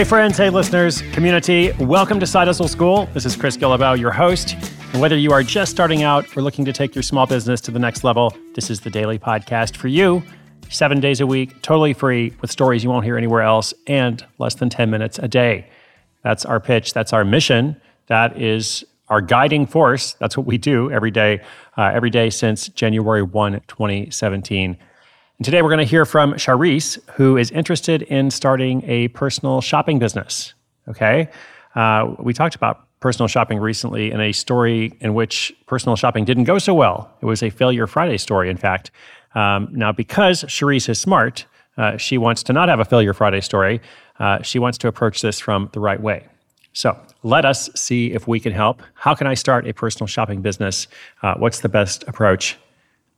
Hey, friends, hey, listeners, community, welcome to Side Hustle School. This is Chris Guillebeau, your host. And whether you are just starting out or looking to take your small business to the next level, this is the daily podcast for you. Seven days a week, totally free, with stories you won't hear anywhere else, and less than 10 minutes a day. That's our pitch, that's our mission, that is our guiding force. That's what we do every day, uh, every day since January 1, 2017. And today we're going to hear from Charisse, who is interested in starting a personal shopping business. Okay. Uh, we talked about personal shopping recently in a story in which personal shopping didn't go so well. It was a failure Friday story, in fact. Um, now, because Charisse is smart, uh, she wants to not have a failure Friday story. Uh, she wants to approach this from the right way. So let us see if we can help. How can I start a personal shopping business? Uh, what's the best approach?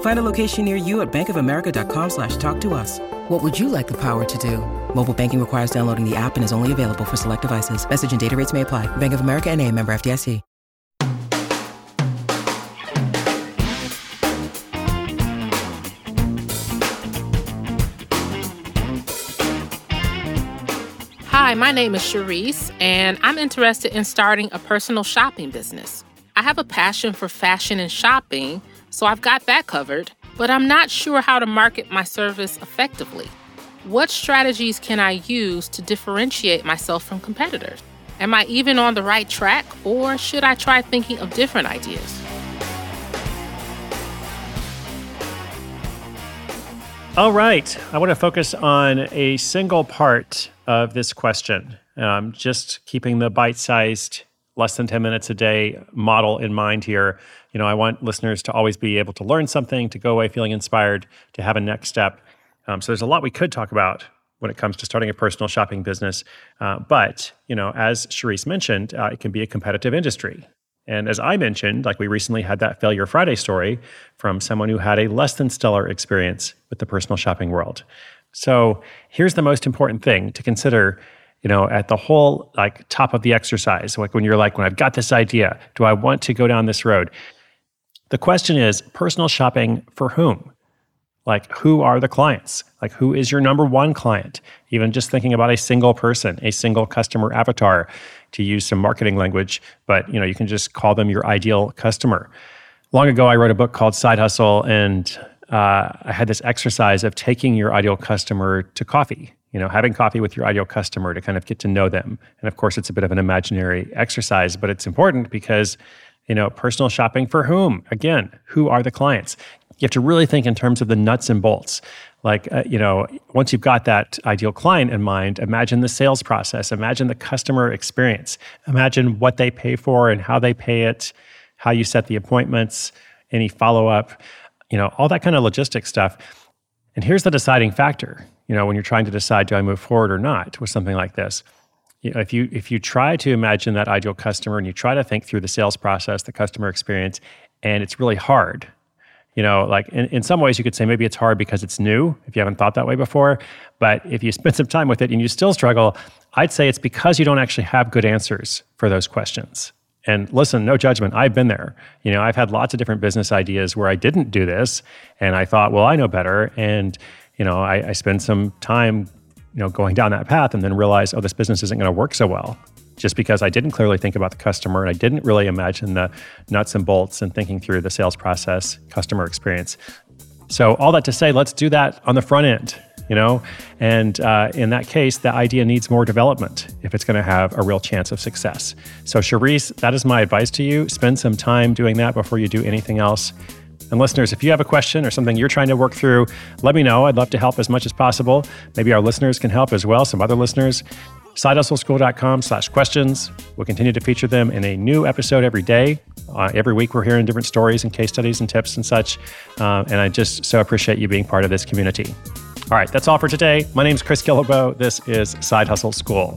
Find a location near you at bankofamerica.com slash talk to us. What would you like the power to do? Mobile banking requires downloading the app and is only available for select devices. Message and data rates may apply. Bank of America and a member FDIC. Hi, my name is Charisse, and I'm interested in starting a personal shopping business. I have a passion for fashion and shopping, so I've got that covered, but I'm not sure how to market my service effectively. What strategies can I use to differentiate myself from competitors? Am I even on the right track, or should I try thinking of different ideas? All right. I want to focus on a single part of this question. Um, just keeping the bite sized, less than 10 minutes a day model in mind here. You know, I want listeners to always be able to learn something, to go away feeling inspired, to have a next step. Um, so there's a lot we could talk about when it comes to starting a personal shopping business. Uh, but, you know, as Charisse mentioned, uh, it can be a competitive industry. And as I mentioned, like we recently had that Failure Friday story from someone who had a less than stellar experience with the personal shopping world. So here's the most important thing to consider, you know, at the whole like top of the exercise. Like when you're like, when I've got this idea, do I want to go down this road? The question is personal shopping for whom? Like, who are the clients? Like, who is your number one client? Even just thinking about a single person, a single customer avatar, to use some marketing language, but you know, you can just call them your ideal customer. Long ago, I wrote a book called Side Hustle, and uh, I had this exercise of taking your ideal customer to coffee. You know, having coffee with your ideal customer to kind of get to know them. And of course, it's a bit of an imaginary exercise, but it's important because you know, personal shopping for whom? Again, who are the clients? You have to really think in terms of the nuts and bolts. Like, uh, you know, once you've got that ideal client in mind, imagine the sales process, imagine the customer experience, imagine what they pay for and how they pay it, how you set the appointments, any follow up, you know, all that kind of logistic stuff. And here's the deciding factor you know, when you're trying to decide, do I move forward or not with something like this? You know, if you if you try to imagine that ideal customer and you try to think through the sales process, the customer experience, and it's really hard. You know, like in, in some ways you could say maybe it's hard because it's new, if you haven't thought that way before. But if you spend some time with it and you still struggle, I'd say it's because you don't actually have good answers for those questions. And listen, no judgment. I've been there. You know, I've had lots of different business ideas where I didn't do this, and I thought, well, I know better. And you know, I, I spend some time, you know, going down that path, and then realize, oh, this business isn't going to work so well, just because I didn't clearly think about the customer and I didn't really imagine the nuts and bolts and thinking through the sales process, customer experience. So all that to say, let's do that on the front end you know? And uh, in that case, the idea needs more development if it's going to have a real chance of success. So, Charisse, that is my advice to you. Spend some time doing that before you do anything else. And listeners, if you have a question or something you're trying to work through, let me know. I'd love to help as much as possible. Maybe our listeners can help as well, some other listeners. SideHustleSchool.com slash questions. We'll continue to feature them in a new episode every day. Uh, every week, we're hearing different stories and case studies and tips and such. Uh, and I just so appreciate you being part of this community. All right, that's all for today. My name is Chris Guillebeau. This is Side Hustle School.